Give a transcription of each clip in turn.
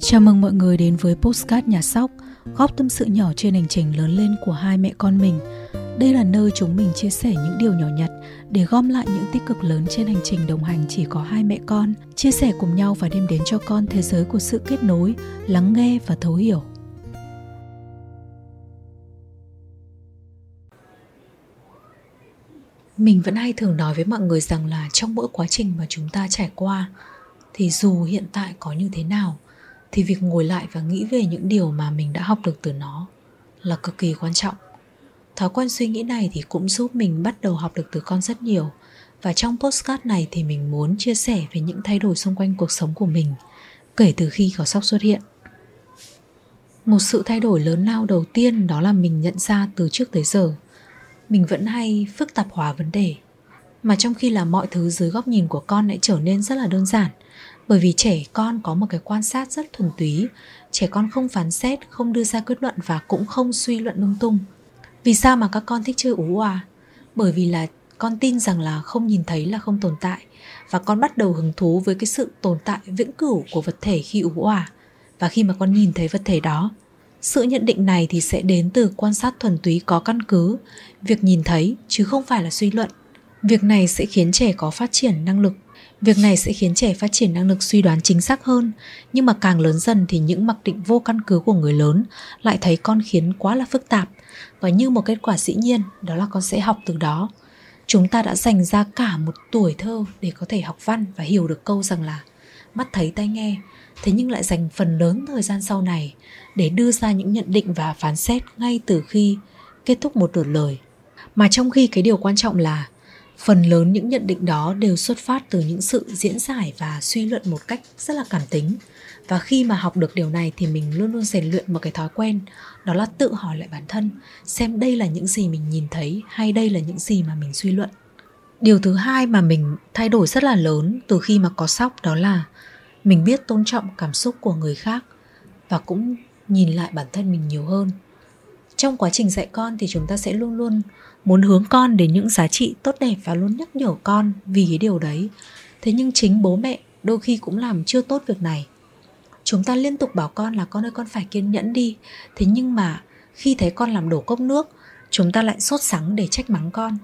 Chào mừng mọi người đến với Postcard Nhà Sóc, góc tâm sự nhỏ trên hành trình lớn lên của hai mẹ con mình. Đây là nơi chúng mình chia sẻ những điều nhỏ nhặt để gom lại những tích cực lớn trên hành trình đồng hành chỉ có hai mẹ con, chia sẻ cùng nhau và đem đến cho con thế giới của sự kết nối, lắng nghe và thấu hiểu. Mình vẫn hay thường nói với mọi người rằng là trong mỗi quá trình mà chúng ta trải qua thì dù hiện tại có như thế nào, thì việc ngồi lại và nghĩ về những điều mà mình đã học được từ nó là cực kỳ quan trọng. Thói quen suy nghĩ này thì cũng giúp mình bắt đầu học được từ con rất nhiều. Và trong postcard này thì mình muốn chia sẻ về những thay đổi xung quanh cuộc sống của mình, kể từ khi có sóc xuất hiện. Một sự thay đổi lớn lao đầu tiên đó là mình nhận ra từ trước tới giờ. Mình vẫn hay phức tạp hóa vấn đề, mà trong khi là mọi thứ dưới góc nhìn của con lại trở nên rất là đơn giản bởi vì trẻ con có một cái quan sát rất thuần túy. Trẻ con không phán xét, không đưa ra kết luận và cũng không suy luận lung tung. Vì sao mà các con thích chơi ú à bởi vì là con tin rằng là không nhìn thấy là không tồn tại. Và con bắt đầu hứng thú với cái sự tồn tại vĩnh cửu của vật thể khi ú à và khi mà con nhìn thấy vật thể đó, sự nhận định này thì sẽ đến từ quan sát thuần túy có căn cứ, việc nhìn thấy chứ không phải là suy luận. Việc này sẽ khiến trẻ có phát triển năng lực Việc này sẽ khiến trẻ phát triển năng lực suy đoán chính xác hơn, nhưng mà càng lớn dần thì những mặc định vô căn cứ của người lớn lại thấy con khiến quá là phức tạp và như một kết quả dĩ nhiên đó là con sẽ học từ đó. Chúng ta đã dành ra cả một tuổi thơ để có thể học văn và hiểu được câu rằng là mắt thấy tai nghe, thế nhưng lại dành phần lớn thời gian sau này để đưa ra những nhận định và phán xét ngay từ khi kết thúc một lượt lời. Mà trong khi cái điều quan trọng là phần lớn những nhận định đó đều xuất phát từ những sự diễn giải và suy luận một cách rất là cảm tính. Và khi mà học được điều này thì mình luôn luôn rèn luyện một cái thói quen, đó là tự hỏi lại bản thân xem đây là những gì mình nhìn thấy hay đây là những gì mà mình suy luận. Điều thứ hai mà mình thay đổi rất là lớn từ khi mà có sóc đó là mình biết tôn trọng cảm xúc của người khác và cũng nhìn lại bản thân mình nhiều hơn. Trong quá trình dạy con thì chúng ta sẽ luôn luôn muốn hướng con đến những giá trị tốt đẹp và luôn nhắc nhở con vì cái điều đấy. Thế nhưng chính bố mẹ đôi khi cũng làm chưa tốt việc này. Chúng ta liên tục bảo con là con ơi, con phải kiên nhẫn đi. Thế nhưng mà khi thấy con làm đổ cốc nước, chúng ta lại sốt sắng để trách mắng con.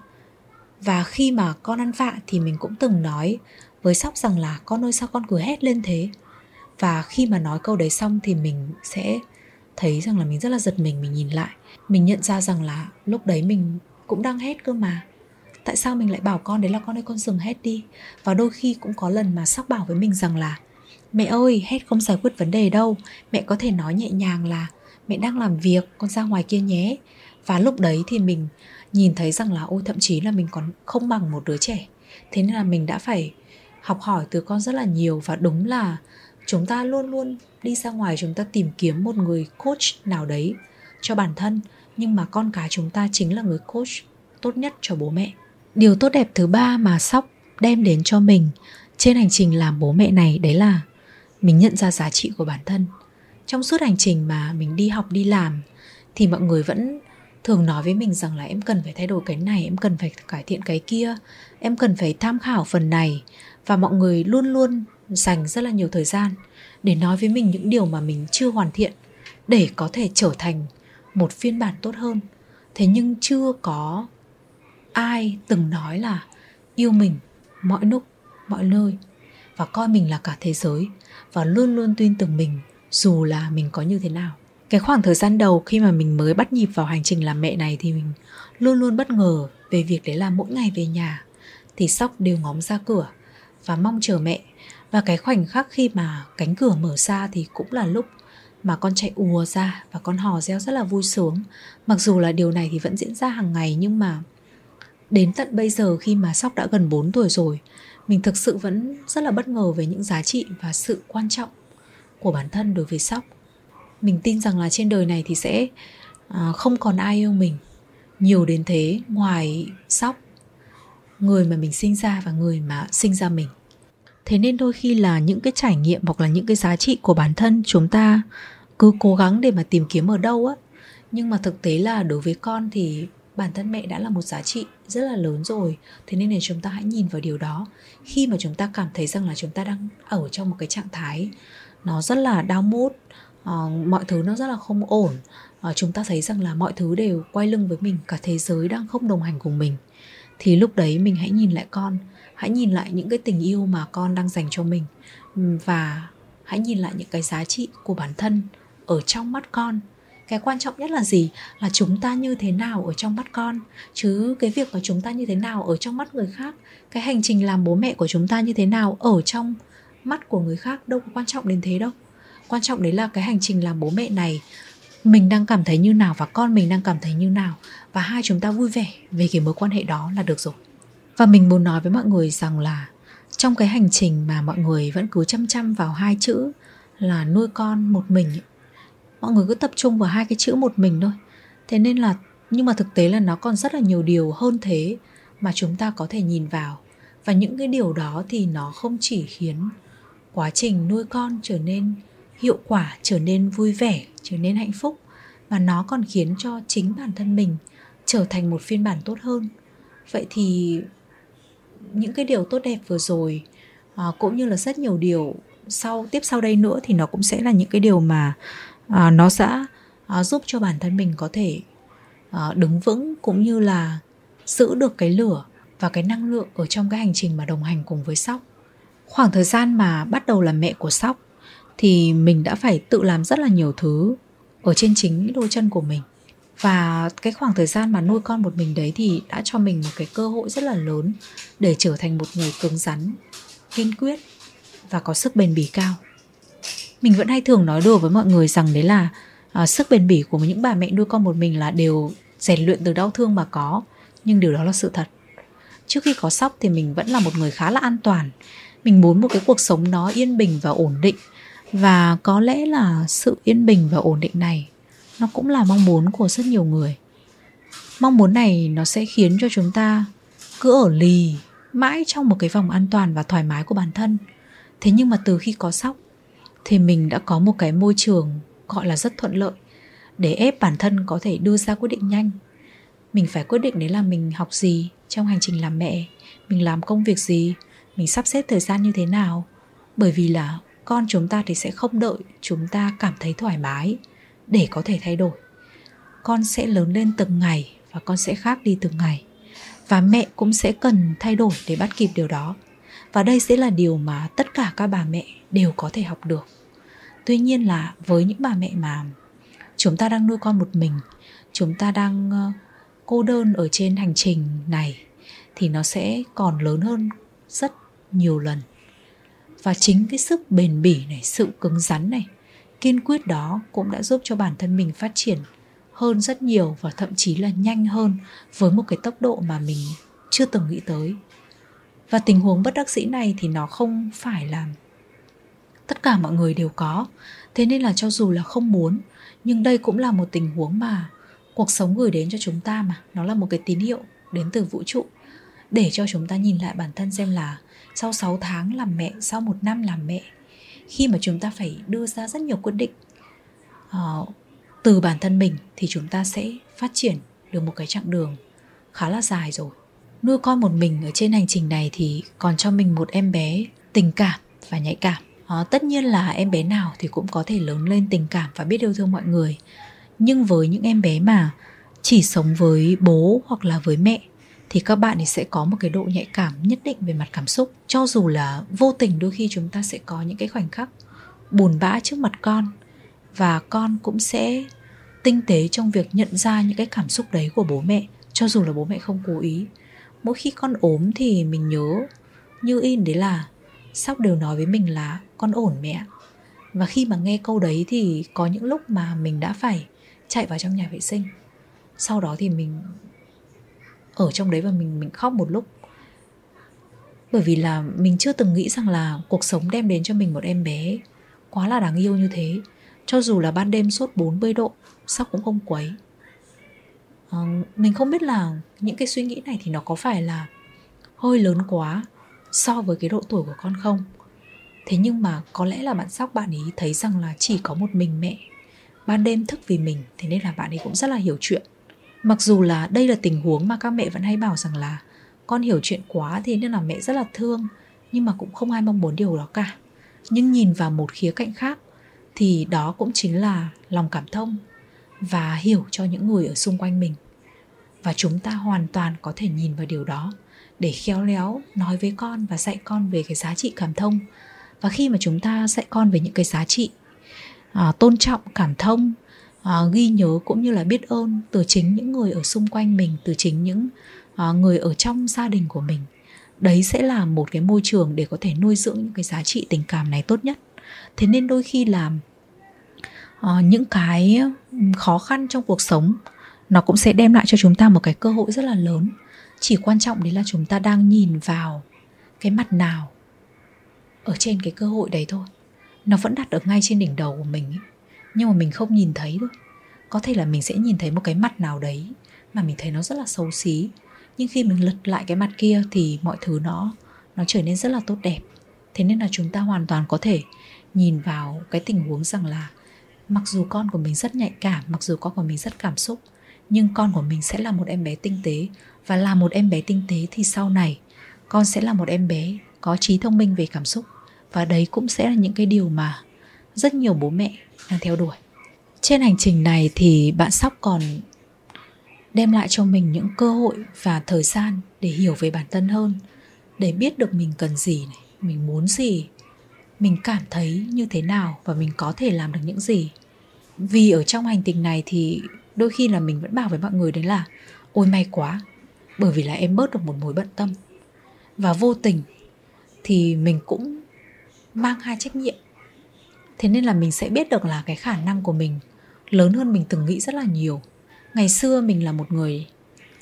Và khi mà con ăn vạ thì mình cũng từng nói với sóc rằng là con ơi, sao con cứ hét lên thế? Và khi mà nói câu đấy xong thì mình sẽ thấy rằng là mình rất là giật mình mình nhìn lại. Mình nhận ra rằng là lúc đấy mình cũng đang hét cơ mà. Tại sao mình lại bảo con đấy là con ơi, con dừng hét đi? Và đôi khi cũng có lần mà sóc bảo với mình rằng là, mẹ ơi hét không giải quyết vấn đề đâu. Mẹ có thể nói nhẹ nhàng là, mẹ đang làm việc, con ra ngoài kia nhé. Và lúc đấy thì mình nhìn thấy rằng là, ôi, thậm chí là mình còn không bằng một đứa trẻ. Thế nên là mình đã phải học hỏi từ con rất là nhiều và đúng là chúng ta luôn luôn đi ra ngoài, chúng ta tìm kiếm một người coach nào đấy cho bản thân nhưng mà con cái chúng ta chính là người coach tốt nhất cho bố mẹ. Điều tốt đẹp thứ ba mà sóc đem đến cho mình trên hành trình làm bố mẹ này, đấy là mình nhận ra giá trị của bản thân. Trong suốt hành trình mà mình đi học, đi làm, thì mọi người vẫn thường nói với mình rằng là em cần phải thay đổi cái này, em cần phải cải thiện cái kia, em cần phải tham khảo phần này. Và mọi người luôn luôn dành rất là nhiều thời gian để nói với mình những điều mà mình chưa hoàn thiện để có thể trở thành một phiên bản tốt hơn. Thế nhưng chưa có ai từng nói là yêu mình mọi lúc, mọi nơi và coi mình là cả thế giới và luôn luôn tin tưởng mình dù là mình có như thế nào. Cái khoảng thời gian đầu khi mà mình mới bắt nhịp vào hành trình làm mẹ này thì mình luôn luôn bất ngờ về việc đấy là mỗi ngày về nhà thì sóc đều ngóng ra cửa và mong chờ mẹ. Và cái khoảnh khắc khi mà cánh cửa mở ra thì cũng là lúc mà con chạy ùa ra và con hò reo rất là vui sướng. Mặc dù là điều này thì vẫn diễn ra hàng ngày, nhưng mà đến tận bây giờ khi mà sóc đã gần 4 tuổi rồi, mình thực sự vẫn rất là bất ngờ về những giá trị và sự quan trọng của bản thân đối với sóc. Mình tin rằng là trên đời này thì sẽ à, không còn ai yêu mình. Nhiều đến thế, ngoài sóc, người mà mình sinh ra và người mà sinh ra mình thế nên đôi khi là những cái trải nghiệm hoặc là những cái giá trị của bản thân chúng ta cứ cố gắng để mà tìm kiếm ở đâu á. Nhưng mà thực tế là đối với con thì bản thân mẹ đã là một giá trị rất là lớn rồi. Thế nên là chúng ta hãy nhìn vào điều đó. Khi mà chúng ta cảm thấy rằng là chúng ta đang ở trong một cái trạng thái nó rất là đau mút uh, mọi thứ nó rất là không ổn uh, chúng ta thấy rằng là mọi thứ đều quay lưng với mình cả thế giới đang không đồng hành cùng mình thì lúc đấy mình hãy nhìn lại con. Hãy nhìn lại những cái tình yêu mà con đang dành cho mình. Và hãy nhìn lại những cái giá trị của bản thân ở trong mắt con. Cái quan trọng nhất là gì? Là chúng ta như thế nào ở trong mắt con? Chứ cái việc của chúng ta như thế nào ở trong mắt người khác, cái hành trình làm bố mẹ của chúng ta như thế nào ở trong mắt của người khác đâu có quan trọng đến thế đâu. Quan trọng đấy là cái hành trình làm bố mẹ này mình đang cảm thấy như nào và con mình đang cảm thấy như nào? Và hai chúng ta vui vẻ về cái mối quan hệ đó là được rồi. Và mình muốn nói với mọi người rằng là trong cái hành trình mà mọi người vẫn cứ chăm chăm vào hai chữ là nuôi con một mình ấy, mọi người cứ tập trung vào hai cái chữ một mình thôi. Thế nên là nhưng mà thực tế là nó còn rất là nhiều điều hơn thế mà chúng ta có thể nhìn vào. Và những cái điều đó thì nó không chỉ khiến quá trình nuôi con trở nên hiệu quả trở nên vui vẻ trở nên hạnh phúc và nó còn khiến cho chính bản thân mình trở thành một phiên bản tốt hơn. Vậy thì những cái điều tốt đẹp vừa rồi à, cũng như là rất nhiều điều sau tiếp sau đây nữa thì nó cũng sẽ là những cái điều mà à, nó sẽ à, giúp cho bản thân mình có thể à, đứng vững cũng như là giữ được cái lửa và cái năng lượng ở trong cái hành trình mà đồng hành cùng với sóc. Khoảng thời gian mà bắt đầu làm mẹ của sóc thì mình đã phải tự làm rất là nhiều thứ ở trên chính đôi chân của mình. Và cái khoảng thời gian mà nuôi con một mình đấy thì đã cho mình một cái cơ hội rất là lớn để trở thành một người cứng rắn kiên quyết và có sức bền bỉ cao. Mình vẫn hay thường nói đùa với mọi người rằng đấy là à, sức bền bỉ của những bà mẹ nuôi con một mình là đều rèn luyện từ đau thương mà có nhưng điều đó là sự thật. Trước khi có sóc thì mình vẫn là một người khá là an toàn. Mình muốn một cái cuộc sống nó yên bình và ổn định và có lẽ là sự yên bình và ổn định này, nó cũng là mong muốn của rất nhiều người. Mong muốn này nó sẽ khiến cho chúng ta cứ ở lì mãi trong một cái vòng an toàn và thoải mái của bản thân. Thế nhưng mà từ khi có sóc, thì mình đã có một cái môi trường gọi là rất thuận lợi để ép bản thân có thể đưa ra quyết định nhanh. Mình phải quyết định đấy là mình học gì trong hành trình làm mẹ, mình làm công việc gì, mình sắp xếp thời gian như thế nào. Bởi vì là con chúng ta thì sẽ không đợi chúng ta cảm thấy thoải mái để có thể thay đổi. Con sẽ lớn lên từng ngày và con sẽ khác đi từng ngày. Và mẹ cũng sẽ cần thay đổi để bắt kịp điều đó. Và đây sẽ là điều mà tất cả các bà mẹ đều có thể học được. Tuy nhiên là với những bà mẹ mà chúng ta đang nuôi con một mình, chúng ta đang ờ, cô đơn ở trên hành trình này, thì nó sẽ còn lớn hơn rất nhiều lần và chính cái sức bền bỉ này, sự cứng rắn này, kiên quyết đó cũng đã giúp cho bản thân mình phát triển hơn rất nhiều và thậm chí là nhanh hơn với một cái tốc độ mà mình chưa từng nghĩ tới. Và tình huống bất đắc dĩ này thì nó không phải là tất cả mọi người đều có. Thế nên là cho dù là không muốn, nhưng đây cũng là một tình huống mà cuộc sống gửi đến cho chúng ta mà. Nó là một cái tín hiệu đến từ vũ trụ để cho chúng ta nhìn lại bản thân xem là sau 6 tháng làm mẹ, sau một năm làm mẹ khi mà chúng ta phải đưa ra rất nhiều quyết định uh, từ bản thân mình thì chúng ta sẽ phát triển được một cái chặng đường khá là dài rồi. Nuôi con một mình ở trên hành trình này thì còn cho mình một em bé tình cảm và nhạy cảm. À, tất nhiên là em bé nào thì cũng có thể lớn lên tình cảm và biết yêu thương mọi người. Nhưng với những em bé mà chỉ sống với bố hoặc là với mẹ thì các bạn ấy sẽ có một cái độ nhạy cảm nhất định về mặt cảm xúc cho dù là vô tình đôi khi chúng ta sẽ có những cái khoảnh khắc buồn bã trước mặt con và con cũng sẽ tinh tế trong việc nhận ra những cái cảm xúc đấy của bố mẹ, cho dù là bố mẹ không cố ý. Mỗi khi con ốm thì mình nhớ như in đấy là sóc đều nói với mình là con ổn mẹ và khi mà nghe câu đấy thì có những lúc mà mình đã phải chạy vào trong nhà vệ sinh. Sau đó thì mình ở trong đấy và mình mình khóc một lúc bởi vì là mình chưa từng nghĩ rằng là cuộc sống đem đến cho mình một em bé quá là đáng yêu như thế. Cho dù là ban đêm sốt 40 độ sóc cũng không quấy. À, mình không biết là những cái suy nghĩ này thì nó có phải là hơi lớn quá so với cái độ tuổi của con không? Thế nhưng mà có lẽ là bạn sóc bạn ấy thấy rằng là chỉ có một mình mẹ. Ban đêm thức vì mình thế nên là bạn ấy cũng rất là hiểu chuyện. Mặc dù là đây là tình huống mà các mẹ vẫn hay bảo rằng là con hiểu chuyện quá thì nên là mẹ rất là thương nhưng mà cũng không ai mong muốn điều đó cả. Nhưng nhìn vào một khía cạnh khác thì đó cũng chính là lòng cảm thông và hiểu cho những người ở xung quanh mình. Và chúng ta hoàn toàn có thể nhìn vào điều đó để khéo léo nói với con và dạy con về cái giá trị cảm thông. Và khi mà chúng ta dạy con về những cái giá trị à, tôn trọng cảm thông à, ghi nhớ cũng như là biết ơn từ chính những người ở xung quanh mình từ chính những À, người ở trong gia đình của mình. Đấy sẽ là một cái môi trường để có thể nuôi dưỡng những cái giá trị tình cảm này tốt nhất. Thế nên đôi khi là uh, những cái khó khăn trong cuộc sống nó cũng sẽ đem lại cho chúng ta một cái cơ hội rất là lớn. Chỉ quan trọng đấy là chúng ta đang nhìn vào cái mặt nào ở trên cái cơ hội đấy thôi. Nó vẫn đặt ở ngay trên đỉnh đầu của mình ấy. nhưng mà mình không nhìn thấy thôi. Có thể là mình sẽ nhìn thấy một cái mặt nào đấy mà mình thấy nó rất là xấu xí nhưng khi mình lật lại cái mặt kia thì mọi thứ nó nó trở nên rất là tốt đẹp. Thế nên là chúng ta hoàn toàn có thể nhìn vào cái tình huống rằng là mặc dù con của mình rất nhạy cảm, mặc dù con của mình rất cảm xúc, nhưng con của mình sẽ là một em bé tinh tế. Và là một em bé tinh tế thì sau này con sẽ là một em bé có trí thông minh về cảm xúc. Và đấy cũng sẽ là những cái điều mà rất nhiều bố mẹ đang theo đuổi. Trên hành trình này thì bạn sóc còn đem lại cho mình những cơ hội và thời gian để hiểu về bản thân hơn, để biết được mình cần gì này, mình muốn gì, mình cảm thấy như thế nào và mình có thể làm được những gì. Vì ở trong hành tình này thì đôi khi là mình vẫn bảo với mọi người đấy là, ôi, may quá, bởi vì là em bớt được một mối bận tâm. Và vô tình thì mình cũng mang hai trách nhiệm. Thế nên là mình sẽ biết được là cái khả năng của mình lớn hơn mình từng nghĩ rất là nhiều ngày xưa mình là một người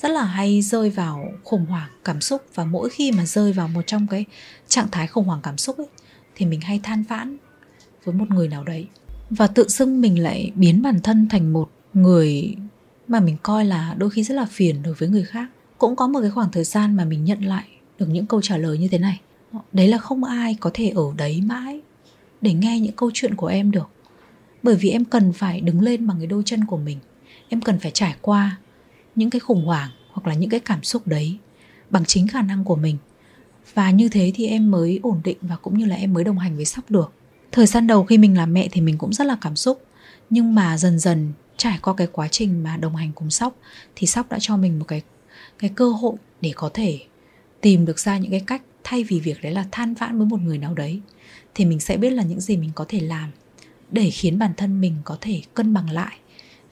rất là hay rơi vào khủng hoảng cảm xúc và mỗi khi mà rơi vào một trong cái trạng thái khủng hoảng cảm xúc ấy, thì mình hay than vãn với một người nào đấy. Và tự dưng mình lại biến bản thân thành một người mà mình coi là đôi khi rất là phiền đối với người khác. Cũng có một cái khoảng thời gian mà mình nhận lại được những câu trả lời như thế này. Đấy là không ai có thể ở đấy mãi để nghe những câu chuyện của em được. Bởi vì em cần phải đứng lên bằng cái đôi chân của mình em cần phải trải qua những cái khủng hoảng hoặc là những cái cảm xúc đấy bằng chính khả năng của mình. Và như thế thì em mới ổn định và cũng như là em mới đồng hành với sóc được. Thời gian đầu khi mình làm mẹ thì mình cũng rất là cảm xúc, nhưng mà dần dần trải qua cái quá trình mà đồng hành cùng sóc thì sóc đã cho mình một cái cái cơ hội để có thể tìm được ra những cái cách thay vì việc đấy là than vãn với một người nào đấy. Thì mình sẽ biết là những gì mình có thể làm để khiến bản thân mình có thể cân bằng lại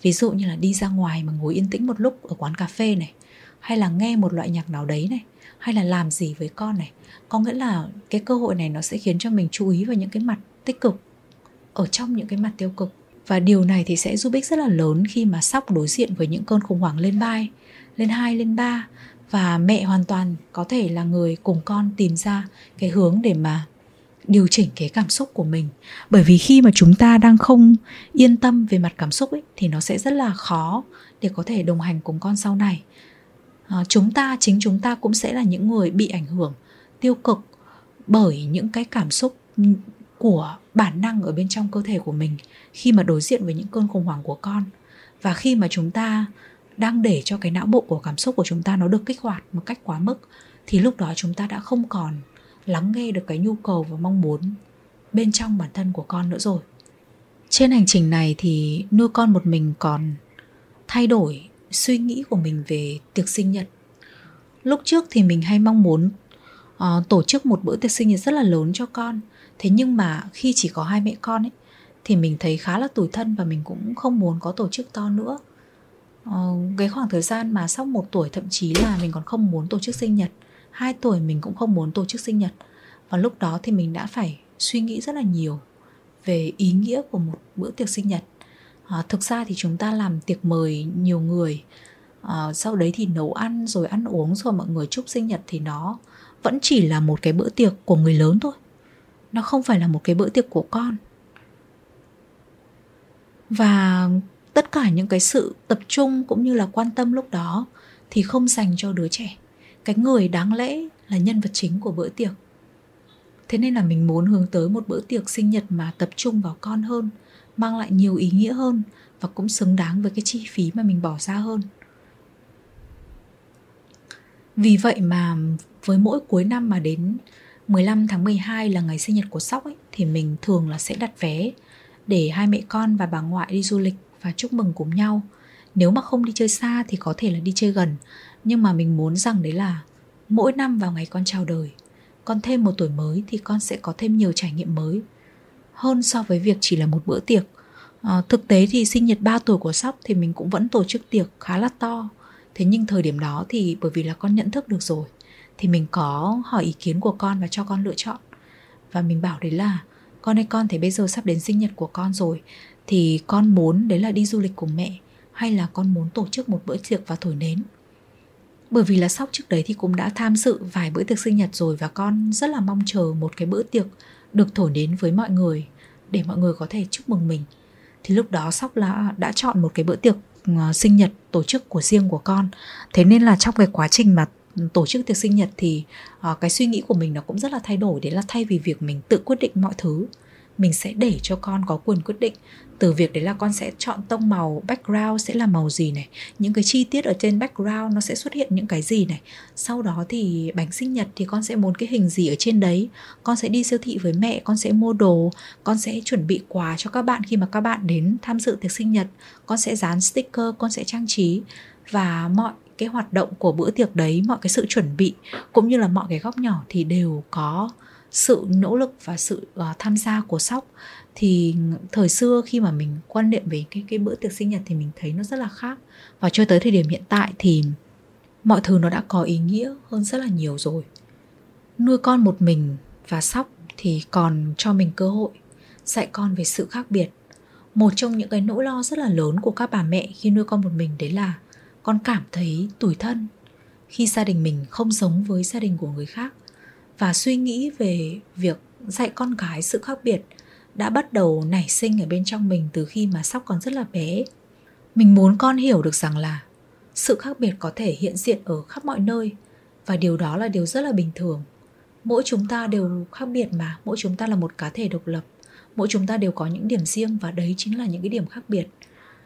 ví dụ như là đi ra ngoài mà ngồi yên tĩnh một lúc ở quán cà phê này, hay là nghe một loại nhạc nào đấy này, hay là làm gì với con này, có nghĩa là cái cơ hội này nó sẽ khiến cho mình chú ý vào những cái mặt tích cực, ở trong những cái mặt tiêu cực. Và điều này thì sẽ giúp ích rất là lớn khi mà sóc đối diện với những cơn khủng hoảng lên vai lên hai, lên ba. Và mẹ hoàn toàn có thể là người cùng con tìm ra cái hướng để mà điều chỉnh cái cảm xúc của mình. Bởi vì khi mà chúng ta đang không yên tâm về mặt cảm xúc ấy thì nó sẽ rất là khó để có thể đồng hành cùng con sau này. À, chúng ta chính chúng ta cũng sẽ là những người bị ảnh hưởng tiêu cực bởi những cái cảm xúc của bản năng ở bên trong cơ thể của mình khi mà đối diện với những cơn khủng hoảng của con. Và khi mà chúng ta đang để cho cái não bộ của cảm xúc của chúng ta nó được kích hoạt một cách quá mức thì lúc đó chúng ta đã không còn lắng nghe được cái nhu cầu và mong muốn bên trong bản thân của con nữa rồi. Trên hành trình này thì nuôi con một mình còn thay đổi suy nghĩ của mình về tiệc sinh nhật. Lúc trước thì mình hay mong muốn uh, tổ chức một bữa tiệc sinh nhật rất là lớn cho con. Thế nhưng mà khi chỉ có hai mẹ con ấy thì mình thấy khá là tủi thân và mình cũng không muốn có tổ chức to nữa. Uh, cái khoảng thời gian mà sau một tuổi thậm chí là mình còn không muốn tổ chức sinh nhật. 2 tuổi mình cũng không muốn tổ chức sinh nhật. Và lúc đó thì mình đã phải suy nghĩ rất là nhiều về ý nghĩa của một bữa tiệc sinh nhật. À, thực ra thì chúng ta làm tiệc mời nhiều người à, sau đấy thì nấu ăn rồi ăn uống rồi mọi người chúc sinh nhật thì nó vẫn chỉ là một cái bữa tiệc của người lớn thôi. Nó không phải là một cái bữa tiệc của con. Và tất cả những cái sự tập trung cũng như là quan tâm lúc đó thì không dành cho đứa trẻ cái người đáng lẽ là nhân vật chính của bữa tiệc. Thế nên là mình muốn hướng tới một bữa tiệc sinh nhật mà tập trung vào con hơn mang lại nhiều ý nghĩa hơn và cũng xứng đáng với cái chi phí mà mình bỏ ra hơn. Vì vậy mà với mỗi cuối năm mà đến 15 tháng 12 là ngày sinh nhật của Sóc ấy thì mình thường là sẽ đặt vé để hai mẹ con và bà ngoại đi du lịch và chúc mừng cùng nhau. Nếu mà không đi chơi xa thì có thể là đi chơi gần, nhưng mà mình muốn rằng đấy là mỗi năm vào ngày con chào đời, con thêm một tuổi mới thì con sẽ có thêm nhiều trải nghiệm mới hơn so với việc chỉ là một bữa tiệc. À, thực tế thì sinh nhật 3 tuổi của Sóc thì mình cũng vẫn tổ chức tiệc khá là to. Thế nhưng thời điểm đó thì bởi vì là con nhận thức được rồi thì mình có hỏi ý kiến của con và cho con lựa chọn và mình bảo đấy là con ơi con thấy bây giờ sắp đến sinh nhật của con rồi thì con muốn đấy là đi du lịch cùng mẹ hay là con muốn tổ chức một bữa tiệc và thổi nến bởi vì là sóc trước đấy thì cũng đã tham dự vài bữa tiệc sinh nhật rồi và con rất là mong chờ một cái bữa tiệc được thổi đến với mọi người để mọi người có thể chúc mừng mình. Thì lúc đó sóc là đã chọn một cái bữa tiệc ờ, sinh nhật tổ chức của riêng của con. Thế nên là trong cái quá trình mà tổ chức tiệc sinh nhật thì uh, cái suy nghĩ của mình nó cũng rất là thay đổi đấy là thay vì việc mình tự quyết định mọi thứ mình sẽ để cho con có quyền quyết định. Từ việc đấy là con sẽ chọn tông màu background sẽ là màu gì này, những cái chi tiết ở trên background nó sẽ xuất hiện những cái gì này. Sau đó thì bánh sinh nhật thì con sẽ muốn cái hình gì ở trên đấy. Con sẽ đi siêu thị với mẹ, con sẽ mua đồ, con sẽ chuẩn bị quà cho các bạn khi mà các bạn đến tham dự tiệc sinh nhật. Con sẽ dán sticker, con sẽ trang trí và mọi cái hoạt động của bữa tiệc đấy, mọi cái sự chuẩn bị cũng như là mọi cái góc nhỏ thì đều có sự nỗ lực và sự uh, tham gia của sóc thì thời xưa khi mà mình quan niệm về cái cái bữa tiệc sinh nhật thì mình thấy nó rất là khác. Và cho tới thời điểm hiện tại thì mọi thứ nó đã có ý nghĩa hơn rất là nhiều rồi. Nuôi con một mình và sóc thì còn cho mình cơ hội dạy con về sự khác biệt. Một trong những cái nỗi lo rất là lớn của các bà mẹ khi nuôi con một mình đấy là con cảm thấy tủi thân khi gia đình mình không giống với gia đình của người khác và suy nghĩ về việc dạy con cái sự khác biệt đã bắt đầu nảy sinh ở bên trong mình từ khi mà sóc còn rất là bé. Mình muốn con hiểu được rằng là sự khác biệt có thể hiện diện ở khắp mọi nơi và điều đó là điều rất là bình thường. Mỗi chúng ta đều khác biệt mà, mỗi chúng ta là một cá thể độc lập, mỗi chúng ta đều có những điểm riêng và đấy chính là những cái điểm khác biệt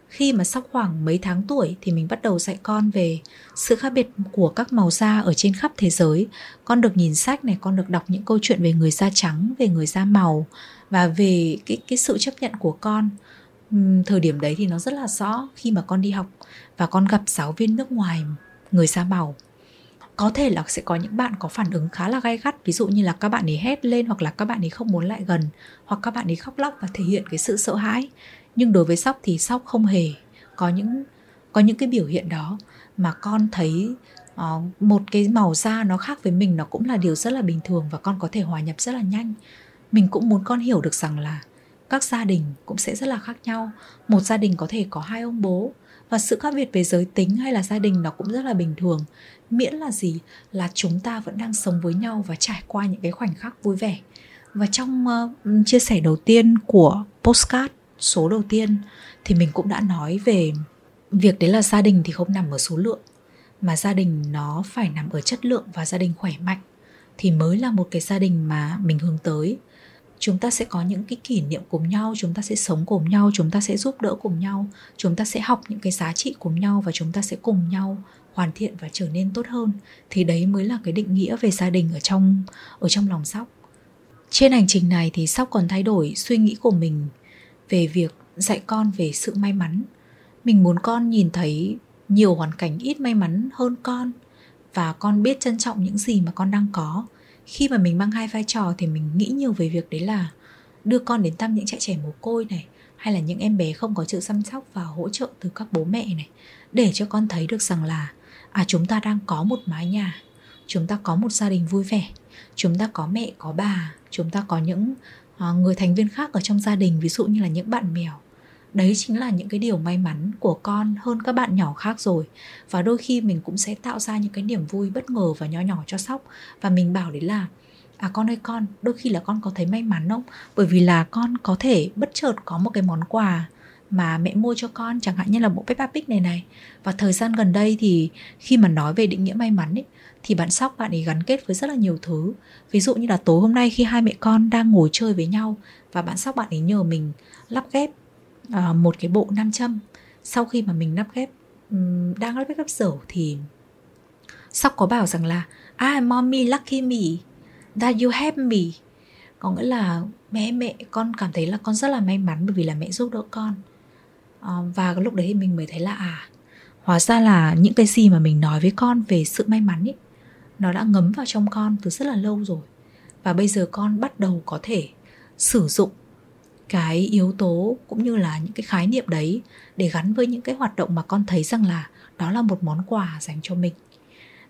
khi mà sau khoảng mấy tháng tuổi thì mình bắt đầu dạy con về sự khác biệt của các màu da ở trên khắp thế giới. Con được nhìn sách này, con được đọc những câu chuyện về người da trắng, về người da màu và về cái cái sự chấp nhận của con. Thời điểm đấy thì nó rất là rõ khi mà con đi học và con gặp giáo viên nước ngoài, người da màu. Có thể là sẽ có những bạn có phản ứng khá là gay gắt, ví dụ như là các bạn ấy hét lên hoặc là các bạn ấy không muốn lại gần hoặc các bạn ấy khóc lóc và thể hiện cái sự sợ hãi nhưng đối với sóc thì sóc không hề có những có những cái biểu hiện đó. Mà con thấy uh, một cái màu da nó khác với mình nó cũng là điều rất là bình thường và con có thể hòa nhập rất là nhanh. Mình cũng muốn con hiểu được rằng là các gia đình cũng sẽ rất là khác nhau. Một gia đình có thể có hai ông bố và sự khác biệt về giới tính hay là gia đình nó cũng rất là bình thường. Miễn là gì là chúng ta vẫn đang sống với nhau và trải qua những cái khoảnh khắc vui vẻ. Và trong uh, chia sẻ đầu tiên của postcard số đầu tiên thì mình cũng đã nói về việc đấy là gia đình thì không nằm ở số lượng, mà gia đình nó phải nằm ở chất lượng và gia đình khỏe mạnh thì mới là một cái gia đình mà mình hướng tới. Chúng ta sẽ có những cái kỷ niệm cùng nhau, chúng ta sẽ sống cùng nhau, chúng ta sẽ giúp đỡ cùng nhau, chúng ta sẽ học những cái giá trị cùng nhau và chúng ta sẽ cùng nhau hoàn thiện và trở nên tốt hơn. Thì đấy mới là cái định nghĩa về gia đình ở trong ở trong lòng sóc. Trên hành trình này thì sóc còn thay đổi suy nghĩ của mình về việc dạy con về sự may mắn. Mình muốn con nhìn thấy nhiều hoàn cảnh ít may mắn hơn con và con biết trân trọng những gì mà con đang có. Khi mà mình mang hai vai trò thì mình nghĩ nhiều về việc đấy là đưa con đến thăm những trại trẻ mồ côi này, hay là những em bé không có sự chăm sóc và hỗ trợ từ các bố mẹ này, để cho con thấy được rằng là à chúng ta đang có một mái nhà, chúng ta có một gia đình vui vẻ, chúng ta có mẹ, có bà, chúng ta có những À, người thành viên khác ở trong gia đình, ví dụ như là những bạn mèo. Đấy chính là những cái điều may mắn của con hơn các bạn nhỏ khác rồi. Và đôi khi mình cũng sẽ tạo ra những cái niềm vui bất ngờ và nhỏ nhỏ cho sóc. Và mình bảo đấy là à con ơi con, đôi khi là con có thấy may mắn không? Bởi vì là con có thể bất chợt có một cái món quà mà mẹ mua cho con chẳng hạn như là bộ Peppa Pig này này. Và thời gian gần đây thì khi mà nói về định nghĩa may mắn ấy thì bạn sóc bạn ấy gắn kết với rất là nhiều thứ. Ví dụ như là tối hôm nay khi hai mẹ con đang ngồi chơi với nhau và bạn sóc bạn ấy nhờ mình lắp ghép uh, một cái bộ nam châm. Sau khi mà mình lắp ghép um, đang lắp ghép dở thì sóc có bảo rằng là ah mommy lucky me. That you have me. Có nghĩa là mẹ mẹ con cảm thấy là con rất là may mắn bởi vì là mẹ giúp đỡ con. Ờ, và lúc đấy mình mới thấy là à hóa ra là những cái gì mà mình nói với con về sự may mắn ấy nó đã ngấm vào trong con từ rất là lâu rồi. Và bây giờ con bắt đầu có thể sử dụng cái yếu tố cũng như là những cái khái niệm đấy để gắn với những cái hoạt động mà con thấy rằng là đó là một món quà dành cho mình.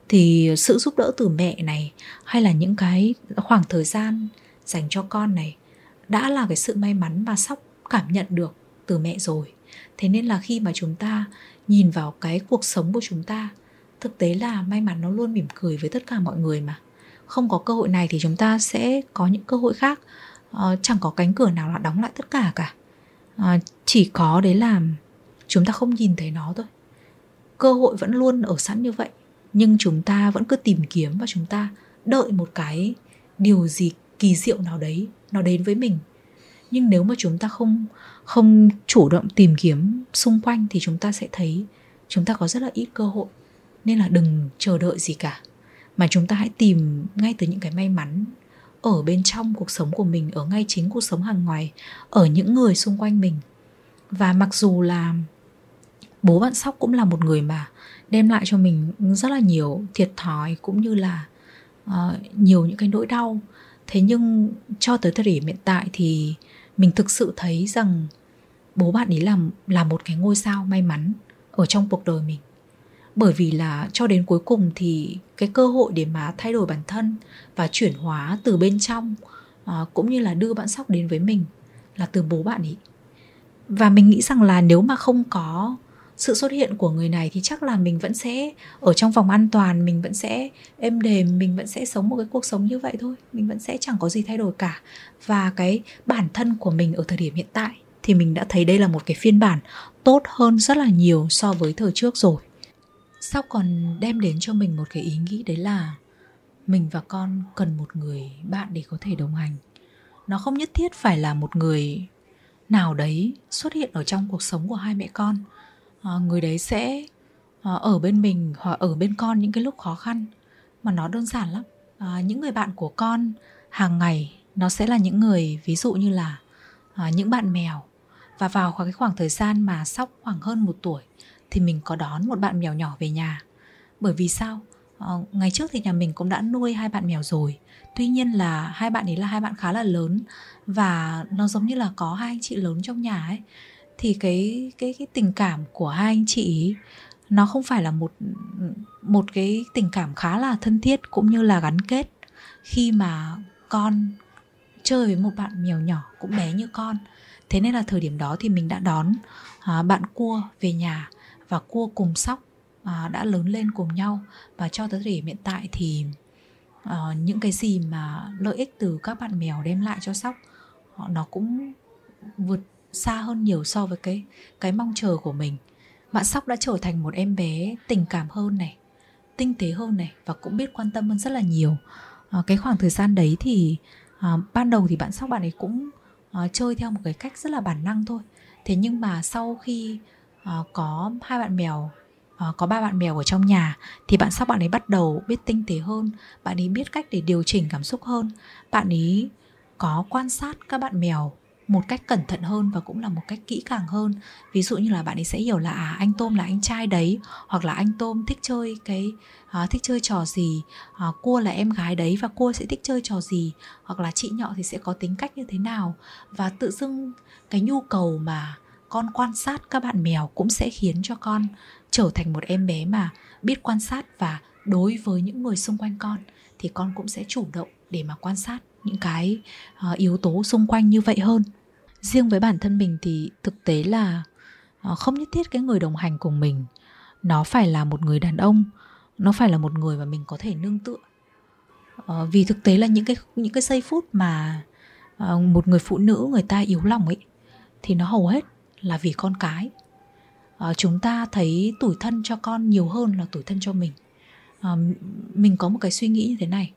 Thì sự giúp đỡ từ mẹ này hay là những cái khoảng thời gian dành cho con này đã là cái sự may mắn mà sóc cảm nhận được từ mẹ rồi thế nên là khi mà chúng ta nhìn vào cái cuộc sống của chúng ta thực tế là may mắn nó luôn mỉm cười với tất cả mọi người mà. Không có cơ hội này thì chúng ta sẽ có những cơ hội khác. Uh, chẳng có cánh cửa nào là đóng lại tất cả cả. Uh, chỉ có đấy là chúng ta không nhìn thấy nó thôi. Cơ hội vẫn luôn ở sẵn như vậy nhưng chúng ta vẫn cứ tìm kiếm và chúng ta đợi một cái điều gì kỳ diệu nào đấy nó đến với mình nhưng nếu mà chúng ta không không chủ động tìm kiếm xung quanh thì chúng ta sẽ thấy chúng ta có rất là ít cơ hội. Nên là đừng chờ đợi gì cả. Mà chúng ta hãy tìm ngay từ những cái may mắn ở bên trong cuộc sống của mình ở ngay chính cuộc sống hàng ngày ở những người xung quanh mình. Và mặc dù là bố bạn sóc cũng là một người mà đem lại cho mình rất là nhiều thiệt thòi cũng như là uh, nhiều những cái nỗi đau. Thế nhưng cho tới thời điểm hiện tại thì mình thực sự thấy rằng bố bạn ấy làm là một cái ngôi sao may mắn ở trong cuộc đời mình. Bởi vì là cho đến cuối cùng thì cái cơ hội để mà thay đổi bản thân và chuyển hóa từ bên trong à, cũng như là đưa bạn sóc đến với mình là từ bố bạn ấy. Và mình nghĩ rằng là nếu mà không có sự xuất hiện của người này thì chắc là mình vẫn sẽ ở trong vòng an toàn, mình vẫn sẽ êm đềm, mình vẫn sẽ sống một cái cuộc sống như vậy thôi. Mình vẫn sẽ chẳng có gì thay đổi cả. Và cái bản thân của mình ở thời điểm hiện tại thì mình đã thấy đây là một cái phiên bản tốt hơn rất là nhiều so với thời trước rồi. Sau còn đem đến cho mình một cái ý nghĩ đấy là mình và con cần một người bạn để có thể đồng hành. Nó không nhất thiết phải là một người nào đấy xuất hiện ở trong cuộc sống của hai mẹ con Ờ, người đấy sẽ ờ, ở bên mình hoặc ở bên con những cái lúc khó khăn. Mà nó đơn giản lắm. À, những người bạn của con hàng ngày nó sẽ là những người ví dụ như là à, những bạn mèo. Và vào cái khoảng thời gian mà sóc khoảng hơn một tuổi thì mình có đón một bạn mèo nhỏ về nhà. Bởi vì sao? À, ngày trước thì nhà mình cũng đã nuôi hai bạn mèo rồi. Tuy nhiên là hai bạn ấy là hai bạn khá là lớn và nó giống như là có hai anh chị lớn trong nhà ấy thì cái cái cái tình cảm của hai anh chị nó không phải là một một cái tình cảm khá là thân thiết cũng như là gắn kết. Khi mà con chơi với một bạn mèo nhỏ cũng bé như con thế nên là thời điểm đó thì mình đã đón à, bạn cua về nhà và cua cùng sóc à, đã lớn lên cùng nhau. Và cho tới thời điểm hiện tại thì à, những cái gì mà lợi ích từ các bạn mèo đem lại cho sóc nó cũng vượt xa hơn nhiều so với cái cái mong chờ của mình. Bạn sóc đã trở thành một em bé tình cảm hơn này tinh tế hơn này và cũng biết quan tâm hơn rất là nhiều. À, cái khoảng thời gian đấy thì à, ban đầu thì bạn sóc bạn ấy cũng à, chơi theo một cái cách rất là bản năng thôi. Thế nhưng mà sau khi à, có hai bạn mèo à, có ba bạn mèo ở trong nhà thì bạn sóc bạn ấy bắt đầu biết tinh tế hơn bạn ấy biết cách để điều chỉnh cảm xúc hơn. Bạn ấy có quan sát các bạn mèo một cách cẩn thận hơn và cũng là một cách kỹ càng hơn. Ví dụ như là bạn ấy sẽ hiểu là à, anh tôm là anh trai đấy hoặc là anh tôm thích chơi cái à, thích chơi trò gì à, cua là em gái đấy và cua sẽ thích chơi trò gì hoặc là chị nhọ thì sẽ có tính cách như thế nào. Và tự dưng cái nhu cầu mà con quan sát các bạn mèo cũng sẽ khiến cho con trở thành một em bé mà biết quan sát và đối với những người xung quanh con thì con cũng sẽ chủ động để mà quan sát những cái uh, yếu tố xung quanh như vậy hơn riêng với bản thân mình thì thực tế là ờ, không nhất thiết cái người đồng hành cùng mình, nó phải là một người đàn ông, nó phải là một người mà mình có thể nương tựa. Ờ, vì thực tế là những cái những cái giây phút mà ờ, một người phụ nữ người ta yếu lòng ấy, thì nó hầu hết là vì con cái. Chúng ta thấy tủi thân cho con nhiều hơn là tủi thân cho mình. Mình có một cái suy nghĩ như thế này.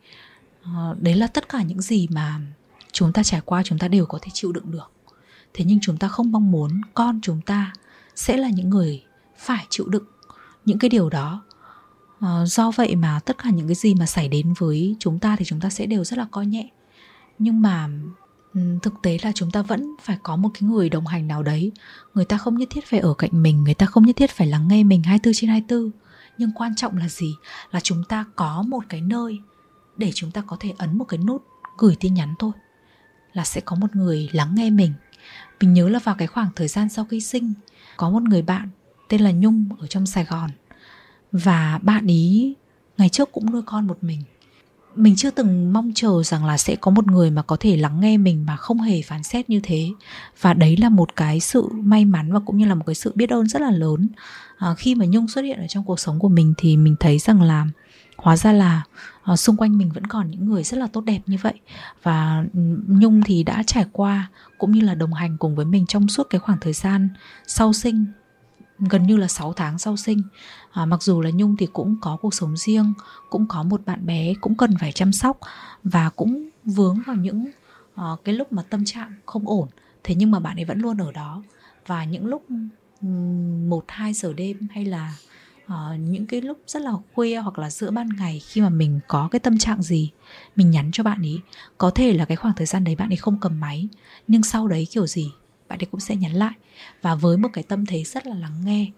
Đấy là tất cả những gì mà chúng ta trải qua chúng ta đều có thể chịu đựng được thế nhưng chúng ta không mong muốn con chúng ta sẽ là những người phải chịu đựng những cái điều đó. Ờ, do vậy mà tất cả những cái gì mà xảy đến với chúng ta thì chúng ta sẽ đều rất là coi nhẹ. Nhưng mà ừ, thực tế là chúng ta vẫn phải có một cái người đồng hành nào đấy. Người ta không nhất thiết phải ở cạnh mình, người ta không nhất thiết phải lắng nghe mình 24 trên 24 nhưng quan trọng là gì? Là chúng ta có một cái nơi để chúng ta có thể ấn một cái nút gửi tin nhắn thôi. Là sẽ có một người lắng nghe mình mình nhớ là vào cái khoảng thời gian sau khi sinh có một người bạn tên là nhung ở trong sài gòn. Và bạn ý ngày trước cũng nuôi con một mình. Mình chưa từng mong chờ rằng là sẽ có một người mà có thể lắng nghe mình mà không hề phán xét như thế. Và đấy là một cái sự may mắn và cũng như là một cái sự biết ơn rất là lớn. À, khi mà nhung xuất hiện ở trong cuộc sống của mình thì mình thấy rằng là hóa ra là uh, xung quanh mình vẫn còn những người rất là tốt đẹp như vậy. Và ừ, nhung thì đã trải qua cũng như là đồng hành cùng với mình trong suốt cái khoảng thời gian sau sinh gần như là 6 tháng sau sinh. À, mặc dù là nhung thì cũng có cuộc sống riêng cũng có một bạn bé cũng cần phải chăm sóc và cũng vướng vào những uh, cái lúc mà tâm trạng không ổn. Thế nhưng mà bạn ấy vẫn luôn ở đó. Và những lúc ừ, một hai giờ đêm hay là uh, những cái lúc rất là khuya hoặc là giữa ban ngày khi mà mình có cái tâm trạng gì mình nhắn cho bạn ấy có thể là cái khoảng thời gian đấy bạn ấy không cầm máy nhưng sau đấy kiểu gì bạn ấy cũng sẽ nhắn lại. Và với một cái tâm thế rất là lắng nghe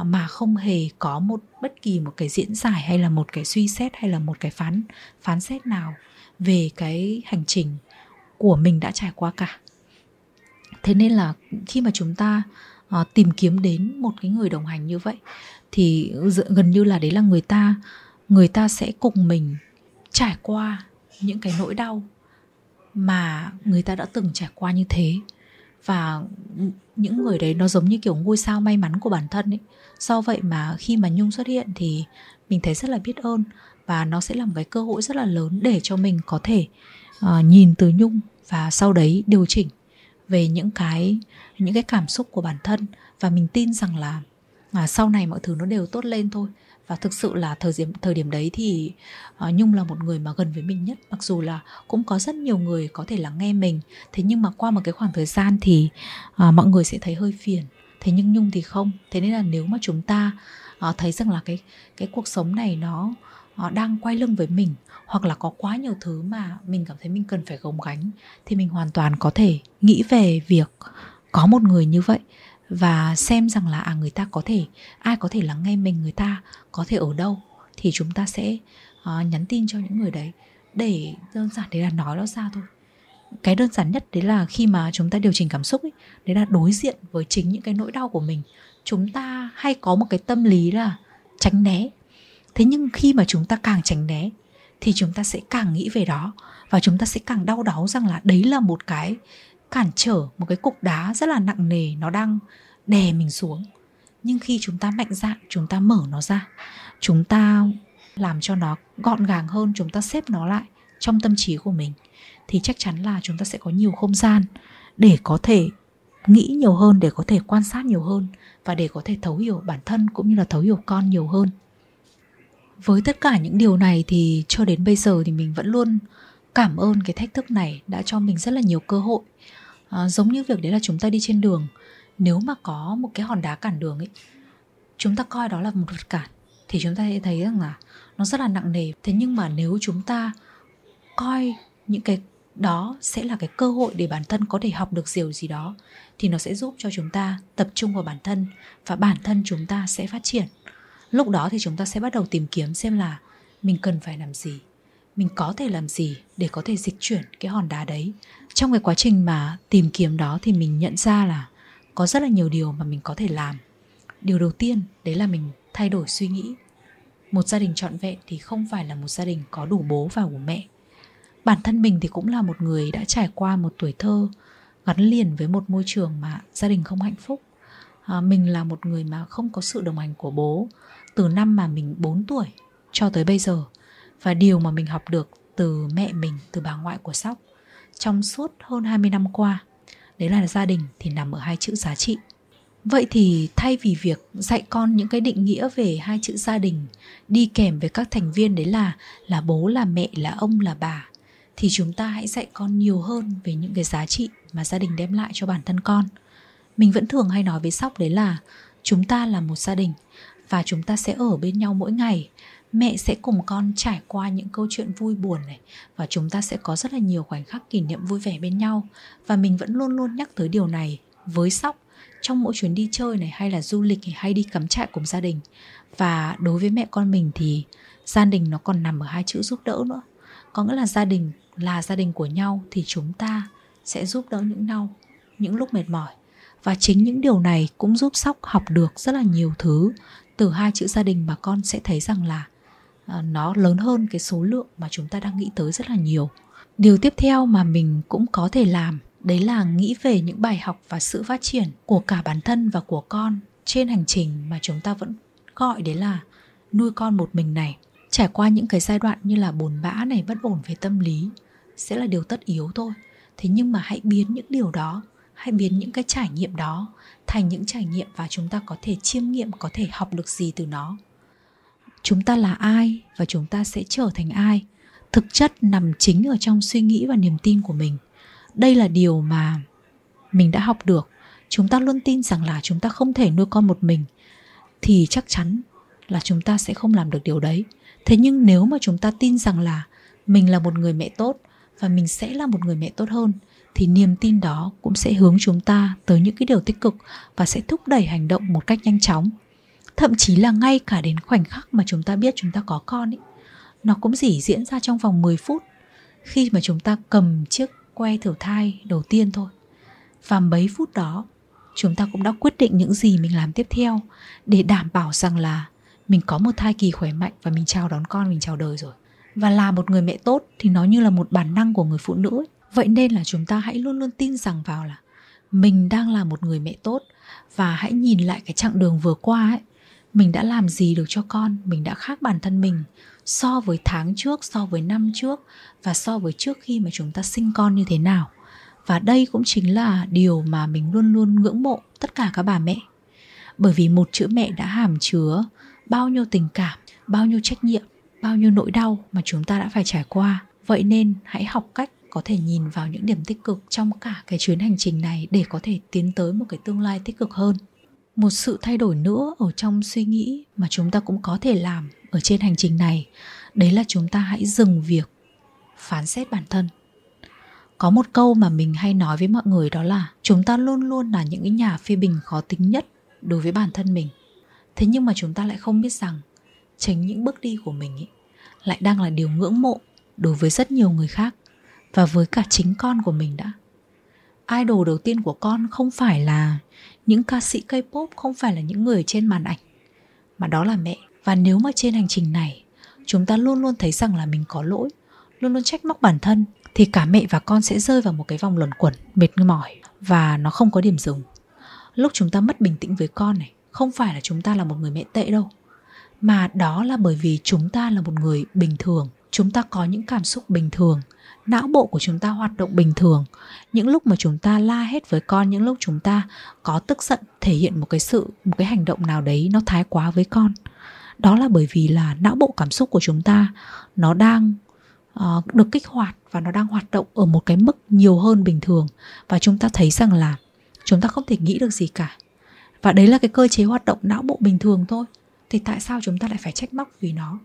uh, mà không hề có một bất kỳ một cái diễn giải hay là một cái suy xét hay là một cái phán phán xét nào về cái hành trình của mình đã trải qua cả. Thế nên là khi mà chúng ta Ờ, tìm kiếm đến một cái người đồng hành như vậy thì gần như là đấy là người ta người ta sẽ cùng mình trải qua những cái nỗi đau mà người ta đã từng trải qua như thế. Và những người đấy nó giống như kiểu ngôi sao may mắn của bản thân ấy. Do vậy mà khi mà nhung xuất hiện thì mình thấy rất là biết ơn và nó sẽ là một cái cơ hội rất là lớn để cho mình có thể uh, nhìn từ nhung và sau đấy điều chỉnh về những cái những cái cảm xúc của bản thân và mình tin rằng là à, sau này mọi thứ nó đều tốt lên thôi. Và thực sự là thời điểm thời điểm đấy thì uh, nhung là một người mà gần với mình nhất. Mặc dù là cũng có rất nhiều người có thể lắng nghe mình. Thế nhưng mà qua một cái khoảng thời gian thì uh, mọi người sẽ thấy hơi phiền. Thế nhưng nhung thì không. Thế nên là nếu mà chúng ta uh, thấy rằng là cái cái cuộc sống này nó uh, đang quay lưng với mình hoặc là có quá nhiều thứ mà mình cảm thấy mình cần phải gồng gánh thì mình hoàn toàn có thể nghĩ về việc có một người như vậy và xem rằng là à người ta có thể ai có thể lắng nghe mình người ta có thể ở đâu thì chúng ta sẽ uh, nhắn tin cho những người đấy để đơn giản đấy là nói nó ra thôi. Cái đơn giản nhất đấy là khi mà chúng ta điều chỉnh cảm xúc ấy đấy là đối diện với chính những cái nỗi đau của mình. Chúng ta hay có một cái tâm lý là tránh né. Thế nhưng khi mà chúng ta càng tránh né thì chúng ta sẽ càng nghĩ về đó. Và chúng ta sẽ càng đau đáu rằng là đấy là một cái cản trở, một cái cục đá rất là nặng nề, nó đang đè mình xuống. Nhưng khi chúng ta mạnh dạn, chúng ta mở nó ra, chúng ta làm cho nó gọn gàng hơn, chúng ta xếp nó lại trong tâm trí của mình, thì chắc chắn là chúng ta sẽ có nhiều không gian để có thể nghĩ nhiều hơn, để có thể quan sát nhiều hơn và để có thể thấu hiểu bản thân cũng như là thấu hiểu con nhiều hơn với tất cả những điều này thì cho đến bây giờ thì mình vẫn luôn cảm ơn cái thách thức này đã cho mình rất là nhiều cơ hội. À, giống như việc đấy là chúng ta đi trên đường. Nếu mà có một cái hòn đá cản đường ấy chúng ta coi đó là một vật cản thì chúng ta sẽ thấy rằng là nó rất là nặng nề. Thế nhưng mà nếu chúng ta coi những cái đó sẽ là cái cơ hội để bản thân có thể học được điều gì đó thì nó sẽ giúp cho chúng ta tập trung vào bản thân và bản thân chúng ta sẽ phát triển lúc đó thì chúng ta sẽ bắt đầu tìm kiếm xem là mình cần phải làm gì mình có thể làm gì để có thể dịch chuyển cái hòn đá đấy. Trong cái quá trình mà tìm kiếm đó thì mình nhận ra là có rất là nhiều điều mà mình có thể làm. Điều đầu tiên đấy là mình thay đổi suy nghĩ. Một gia đình trọn vẹn thì không phải là một gia đình có đủ bố và đủ mẹ. Bản thân mình thì cũng là một người đã trải qua một tuổi thơ gắn liền với một môi trường mà gia đình không hạnh phúc. À, mình là một người mà không có sự đồng hành của bố từ năm mà mình 4 tuổi cho tới bây giờ. Và điều mà mình học được từ mẹ mình, từ bà ngoại của sóc trong suốt hơn 20 năm qua, đấy là gia đình thì nằm ở hai chữ giá trị. Vậy thì thay vì việc dạy con những cái định nghĩa về hai chữ gia đình đi kèm với các thành viên đấy là là bố, là mẹ, là ông, là bà, thì chúng ta hãy dạy con nhiều hơn về những cái giá trị mà gia đình đem lại cho bản thân con. Mình vẫn thường hay nói với sóc đấy là, chúng ta là một gia đình và chúng ta sẽ ở bên nhau mỗi ngày. Mẹ sẽ cùng con trải qua những câu chuyện vui buồn này. Và chúng ta sẽ có rất là nhiều khoảnh khắc kỷ niệm vui vẻ bên nhau. Và mình vẫn luôn luôn nhắc tới điều này với sóc trong mỗi chuyến đi chơi này hay là du lịch hay đi cắm trại cùng gia đình. Và đối với mẹ con mình thì gia đình nó còn nằm ở hai chữ giúp đỡ nữa. Có nghĩa là gia đình là gia đình của nhau thì chúng ta sẽ giúp đỡ những nhau những lúc mệt mỏi. Và chính những điều này cũng giúp sóc học được rất là nhiều thứ từ hai chữ gia đình mà con sẽ thấy rằng là ờ, nó lớn hơn cái số lượng mà chúng ta đang nghĩ tới rất là nhiều. Điều tiếp theo mà mình cũng có thể làm, đấy là nghĩ về những bài học và sự phát triển của cả bản thân và của con trên hành trình mà chúng ta vẫn gọi đấy là nuôi con một mình này. Trải qua những cái giai đoạn như là buồn bã này, bất ổn về tâm lý, sẽ là điều tất yếu thôi. Thế nhưng mà hãy biến những điều đó hãy biến những cái trải nghiệm đó thành những trải nghiệm và chúng ta có thể chiêm nghiệm, có thể học được gì từ nó. Chúng ta là ai và chúng ta sẽ trở thành ai? Thực chất nằm chính ở trong suy nghĩ và niềm tin của mình. Đây là điều mà mình đã học được. Chúng ta luôn tin rằng là chúng ta không thể nuôi con một mình thì chắc chắn là chúng ta sẽ không làm được điều đấy. Thế nhưng nếu mà chúng ta tin rằng là mình là một người mẹ tốt và mình sẽ là một người mẹ tốt hơn thì niềm tin đó cũng sẽ hướng chúng ta tới những cái điều tích cực và sẽ thúc đẩy hành động một cách nhanh chóng. Thậm chí là ngay cả đến khoảnh khắc mà chúng ta biết chúng ta có con ấy nó cũng chỉ diễn ra trong vòng 10 phút khi mà chúng ta cầm chiếc que thử thai đầu tiên thôi. Và mấy phút đó, chúng ta cũng đã quyết định những gì mình làm tiếp theo để đảm bảo rằng là mình có một thai kỳ khỏe mạnh và mình chào đón con, mình chào đời rồi. Và là một người mẹ tốt thì nó như là một bản năng của người phụ nữ ấy vậy nên là chúng ta hãy luôn luôn tin rằng vào là mình đang là một người mẹ tốt và hãy nhìn lại cái chặng đường vừa qua ấy. Mình đã làm gì được cho con? Mình đã khác bản thân mình so với tháng trước, so với năm trước và so với trước khi mà chúng ta sinh con như thế nào. Và đây cũng chính là điều mà mình luôn luôn ngưỡng mộ tất cả các bà mẹ. Bởi vì một chữ mẹ đã hàm chứa bao nhiêu tình cảm, bao nhiêu trách nhiệm, bao nhiêu nỗi đau mà chúng ta đã phải trải qua. Vậy nên hãy học cách có thể nhìn vào những điểm tích cực trong cả cái chuyến hành trình này để có thể tiến tới một cái tương lai tích cực hơn. Một sự thay đổi nữa ở trong suy nghĩ mà chúng ta cũng có thể làm ở trên hành trình này đấy là chúng ta hãy dừng việc phán xét bản thân. Có một câu mà mình hay nói với mọi người đó là chúng ta luôn luôn là những cái nhà phê bình khó tính nhất đối với bản thân mình. Thế nhưng mà chúng ta lại không biết rằng tránh những bước đi của mình ý, lại đang là điều ngưỡng mộ đối với rất nhiều người khác và với cả chính con của mình đã. Idol đầu tiên của con không phải là những ca sĩ K-pop, không phải là những người trên màn ảnh, mà đó là mẹ. Và nếu mà trên hành trình này, chúng ta luôn luôn thấy rằng là mình có lỗi, luôn luôn trách móc bản thân, thì cả mẹ và con sẽ rơi vào một cái vòng luẩn quẩn, mệt mỏi, và nó không có điểm dừng. Lúc chúng ta mất bình tĩnh với con này, không phải là chúng ta là một người mẹ tệ đâu, mà đó là bởi vì chúng ta là một người bình thường. Chúng ta có những cảm xúc bình thường não bộ của chúng ta hoạt động bình thường. Những lúc mà chúng ta la hết với con những lúc chúng ta có tức giận thể hiện một cái sự một cái hành động nào đấy nó thái quá với con. Đó là bởi vì là não bộ cảm xúc của chúng ta nó đang uh, được kích hoạt và nó đang hoạt động ở một cái mức nhiều hơn bình thường. Và chúng ta thấy rằng là chúng ta không thể nghĩ được gì cả. Và đấy là cái cơ chế hoạt động não bộ bình thường thôi. Thì tại sao chúng ta lại phải trách móc vì nó?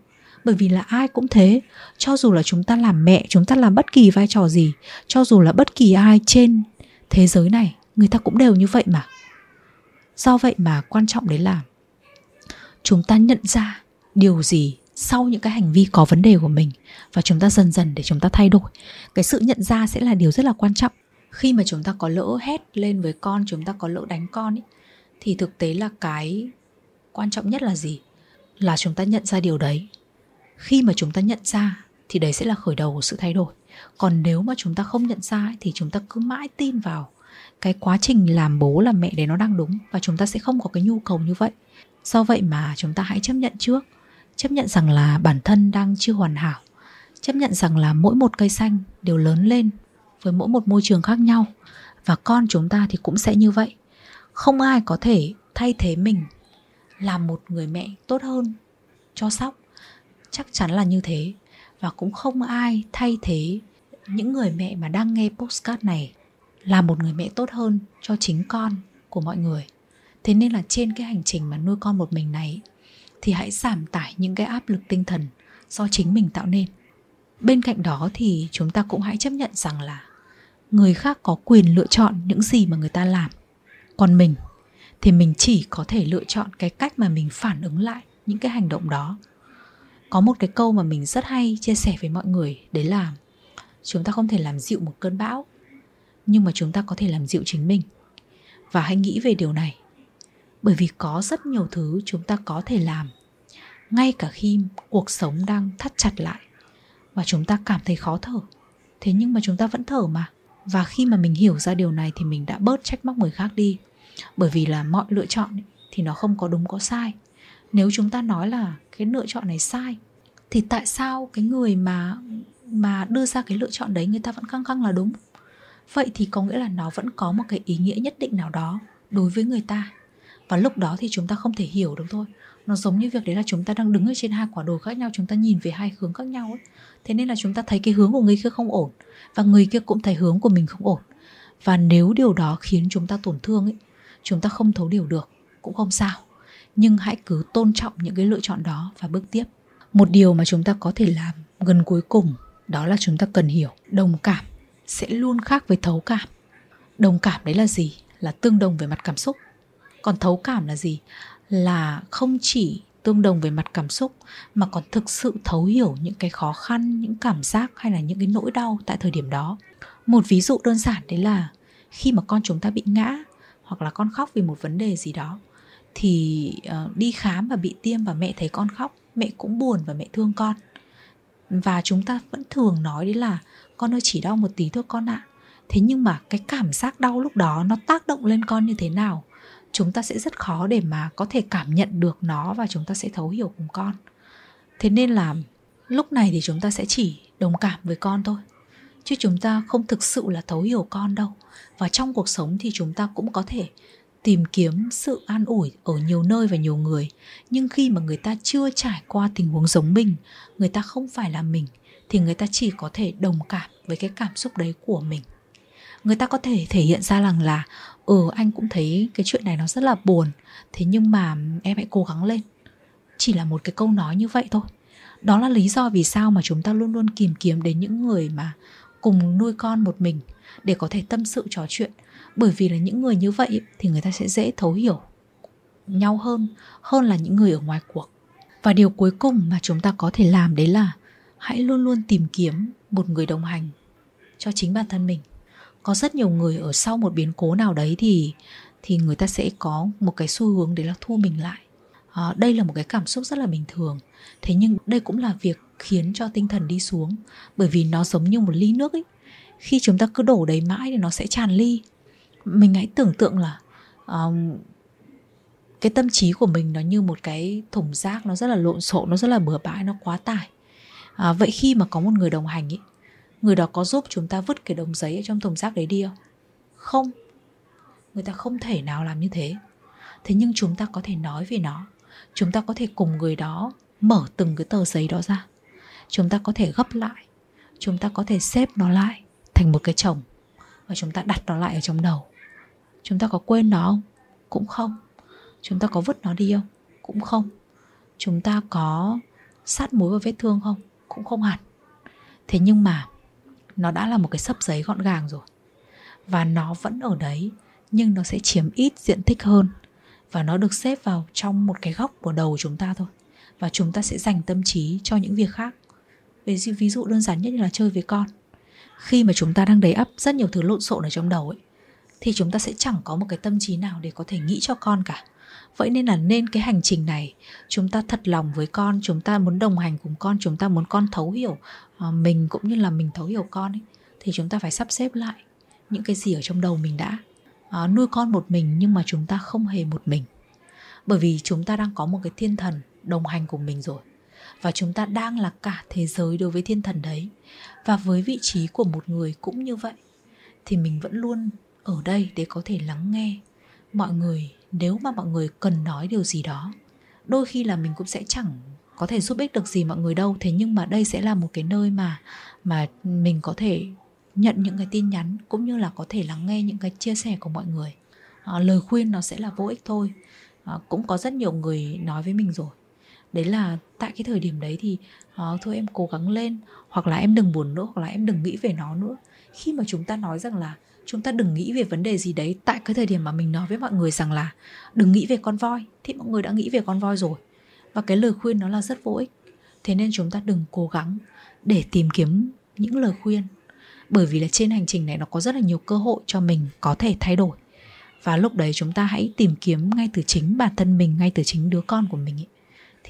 Bởi vì là ai cũng thế. Cho dù là chúng ta làm mẹ chúng ta làm bất kỳ vai trò gì cho dù là bất kỳ ai trên thế giới này người ta cũng đều như vậy mà. Do vậy mà quan trọng đấy là chúng ta nhận ra điều gì sau những cái hành vi có vấn đề của mình và chúng ta dần dần để chúng ta thay đổi. Cái sự nhận ra sẽ là điều rất là quan trọng. Khi mà chúng ta có lỡ hét lên với con chúng ta có lỡ đánh con ấy, thì thực tế là cái quan trọng nhất là gì? Là chúng ta nhận ra điều đấy khi mà chúng ta nhận ra thì đấy sẽ là khởi đầu của sự thay đổi. Còn nếu mà chúng ta không nhận ra thì chúng ta cứ mãi tin vào cái quá trình làm bố, làm mẹ đấy nó đang đúng và chúng ta sẽ không có cái nhu cầu như vậy. Do vậy mà chúng ta hãy chấp nhận trước. Chấp nhận rằng là bản thân đang chưa hoàn hảo. Chấp nhận rằng là mỗi một cây xanh đều lớn lên với mỗi một môi trường khác nhau. Và con chúng ta thì cũng sẽ như vậy. Không ai có thể thay thế mình làm một người mẹ tốt hơn cho sóc chắc chắn là như thế. Và cũng không ai thay thế những người mẹ mà đang nghe postcard này là một người mẹ tốt hơn cho chính con của mọi người. Thế nên là trên cái hành trình mà nuôi con một mình này, thì hãy giảm tải những cái áp lực tinh thần do chính mình tạo nên. Bên cạnh đó thì chúng ta cũng hãy chấp nhận rằng là người khác có quyền lựa chọn những gì mà người ta làm. Còn mình thì mình chỉ có thể lựa chọn cái cách mà mình phản ứng lại những cái hành động đó có một cái câu mà mình rất hay chia sẻ với mọi người, đấy là chúng ta không thể làm dịu một cơn bão, nhưng mà chúng ta có thể làm dịu chính mình. Và hãy nghĩ về điều này. Bởi vì có rất nhiều thứ chúng ta có thể làm, ngay cả khi cuộc sống đang thắt chặt lại, và chúng ta cảm thấy khó thở. Thế nhưng mà chúng ta vẫn thở mà. Và khi mà mình hiểu ra điều này thì mình đã bớt trách móc người khác đi. Bởi vì là mọi lựa chọn thì nó không có đúng có sai nếu chúng ta nói là cái lựa chọn này sai, thì tại sao cái người mà mà đưa ra cái lựa chọn đấy người ta vẫn căng căng là đúng? Vậy thì có nghĩa là nó vẫn có một cái ý nghĩa nhất định nào đó đối với người ta. Và lúc đó thì chúng ta không thể hiểu được thôi. Nó giống như việc đấy là chúng ta đang đứng ở trên hai quả đồi khác nhau, chúng ta nhìn về hai hướng khác nhau ấy. Thế nên là chúng ta thấy cái hướng của người kia không ổn, và người kia cũng thấy hướng của mình không ổn. Và nếu điều đó khiến chúng ta tổn thương ấy, chúng ta không thấu điều được, cũng không sao nhưng hãy cứ tôn trọng những cái lựa chọn đó và bước tiếp. Một điều mà chúng ta có thể làm gần cuối cùng, đó là chúng ta cần hiểu đồng cảm sẽ luôn khác với thấu cảm. Đồng cảm đấy là gì? Là tương đồng về mặt cảm xúc. Còn thấu cảm là gì? Là không chỉ tương đồng về mặt cảm xúc, mà còn thực sự thấu hiểu những cái khó khăn, những cảm giác hay là những cái nỗi đau tại thời điểm đó. Một ví dụ đơn giản đấy là khi mà con chúng ta bị ngã hoặc là con khóc vì một vấn đề gì đó thì uh, đi khám và bị tiêm và mẹ thấy con khóc mẹ cũng buồn và mẹ thương con. Và chúng ta vẫn thường nói đấy là con ơi chỉ đau một tí thôi con ạ. Thế nhưng mà cái cảm giác đau lúc đó nó tác động lên con như thế nào chúng ta sẽ rất khó để mà có thể cảm nhận được nó và chúng ta sẽ thấu hiểu cùng con. Thế nên là lúc này thì chúng ta sẽ chỉ đồng cảm với con thôi chứ chúng ta không thực sự là thấu hiểu con đâu. Và trong cuộc sống thì chúng ta cũng có thể tìm kiếm sự an ủi ở nhiều nơi và nhiều người. Nhưng khi mà người ta chưa trải qua tình huống giống mình, người ta không phải là mình, thì người ta chỉ có thể đồng cảm với cái cảm xúc đấy của mình. Người ta có thể thể hiện ra rằng là ừ anh cũng thấy cái chuyện này nó rất là buồn, thế nhưng mà em hãy cố gắng lên. Chỉ là một cái câu nói như vậy thôi. Đó là lý do vì sao mà chúng ta luôn luôn tìm kiếm đến những người mà cùng nuôi con một mình để có thể tâm sự trò chuyện bởi vì là những người như vậy thì người ta sẽ dễ thấu hiểu nhau hơn hơn là những người ở ngoài cuộc. Và điều cuối cùng mà chúng ta có thể làm đấy là hãy luôn luôn tìm kiếm một người đồng hành cho chính bản thân mình. Có rất nhiều người ở sau một biến cố nào đấy thì thì người ta sẽ có một cái xu hướng đấy là thu mình lại. À, đây là một cái cảm xúc rất là bình thường. Thế nhưng đây cũng là việc khiến cho tinh thần đi xuống. Bởi vì nó giống như một ly nước ấy. Khi chúng ta cứ đổ đầy mãi thì nó sẽ tràn ly mình hãy tưởng tượng là um, cái tâm trí của mình nó như một cái thùng rác nó rất là lộn xộn nó rất là bừa bãi nó quá tải. À, vậy khi mà có một người đồng hành ý người đó có giúp chúng ta vứt cái đống giấy ở trong thùng rác đấy đi không? Không. Người ta không thể nào làm như thế. Thế nhưng chúng ta có thể nói về nó. Chúng ta có thể cùng người đó mở từng cái tờ giấy đó ra. Chúng ta có thể gấp lại. Chúng ta có thể xếp nó lại thành một cái chồng và chúng ta đặt nó lại ở trong đầu. Chúng ta có quên nó không? Cũng không. Chúng ta có vứt nó đi không? Cũng không. Chúng ta có sát muối vào vết thương không? Cũng không hẳn. Thế nhưng mà nó đã là một cái sấp giấy gọn gàng rồi. Và nó vẫn ở đấy nhưng nó sẽ chiếm ít diện tích hơn. Và nó được xếp vào trong một cái góc của đầu chúng ta thôi. Và chúng ta sẽ dành tâm trí cho những việc khác. Ví dụ, ví dụ đơn giản nhất là chơi với con khi mà chúng ta đang đầy ắp rất nhiều thứ lộn xộn ở trong đầu ấy thì chúng ta sẽ chẳng có một cái tâm trí nào để có thể nghĩ cho con cả. Vậy nên là nên cái hành trình này chúng ta thật lòng với con chúng ta muốn đồng hành cùng con chúng ta muốn con thấu hiểu ờ, mình cũng như là mình thấu hiểu con ấy thì chúng ta phải sắp xếp lại những cái gì ở trong đầu mình đã. À, nuôi con một mình nhưng mà chúng ta không hề một mình. Bởi vì chúng ta đang có một cái thiên thần đồng hành cùng mình rồi và chúng ta đang là cả thế giới đối với thiên thần đấy. Và với vị trí của một người cũng như vậy thì mình vẫn luôn ở đây để có thể lắng nghe. Mọi người nếu mà mọi người cần nói điều gì đó đôi khi là mình cũng sẽ chẳng có thể giúp ích được gì mọi người đâu. Thế nhưng mà đây sẽ là một cái nơi mà mà mình có thể nhận những cái tin nhắn cũng như là có thể lắng nghe những cái chia sẻ của mọi người. À, lời khuyên nó sẽ là vô ích thôi. À, cũng có rất nhiều người nói với mình rồi đấy là tại cái thời điểm đấy thì uh, thôi em cố gắng lên hoặc là em đừng buồn nữa hoặc là em đừng nghĩ về nó nữa. Khi mà chúng ta nói rằng là chúng ta đừng nghĩ về vấn đề gì đấy tại cái thời điểm mà mình nói với mọi người rằng là đừng nghĩ về con voi thì mọi người đã nghĩ về con voi rồi. Và cái lời khuyên nó là rất vô ích. Thế nên chúng ta đừng cố gắng để tìm kiếm những lời khuyên bởi vì là trên hành trình này nó có rất là nhiều cơ hội cho mình có thể thay đổi. Và lúc đấy chúng ta hãy tìm kiếm ngay từ chính bản thân mình ngay từ chính đứa con của mình ấy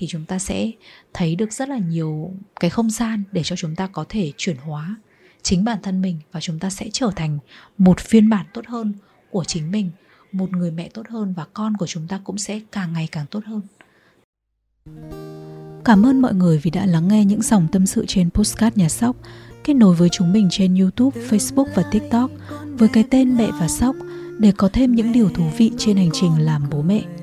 thì chúng ta sẽ thấy được rất là nhiều cái không gian để cho chúng ta có thể chuyển hóa chính bản thân mình và chúng ta sẽ trở thành một phiên bản tốt hơn của chính mình một người mẹ tốt hơn và con của chúng ta cũng sẽ càng ngày càng tốt hơn Cảm ơn mọi người vì đã lắng nghe những dòng tâm sự trên Postcard Nhà Sóc. Kết nối với chúng mình trên YouTube, Facebook và TikTok với cái tên Mẹ và Sóc để có thêm những điều thú vị trên hành trình làm bố mẹ.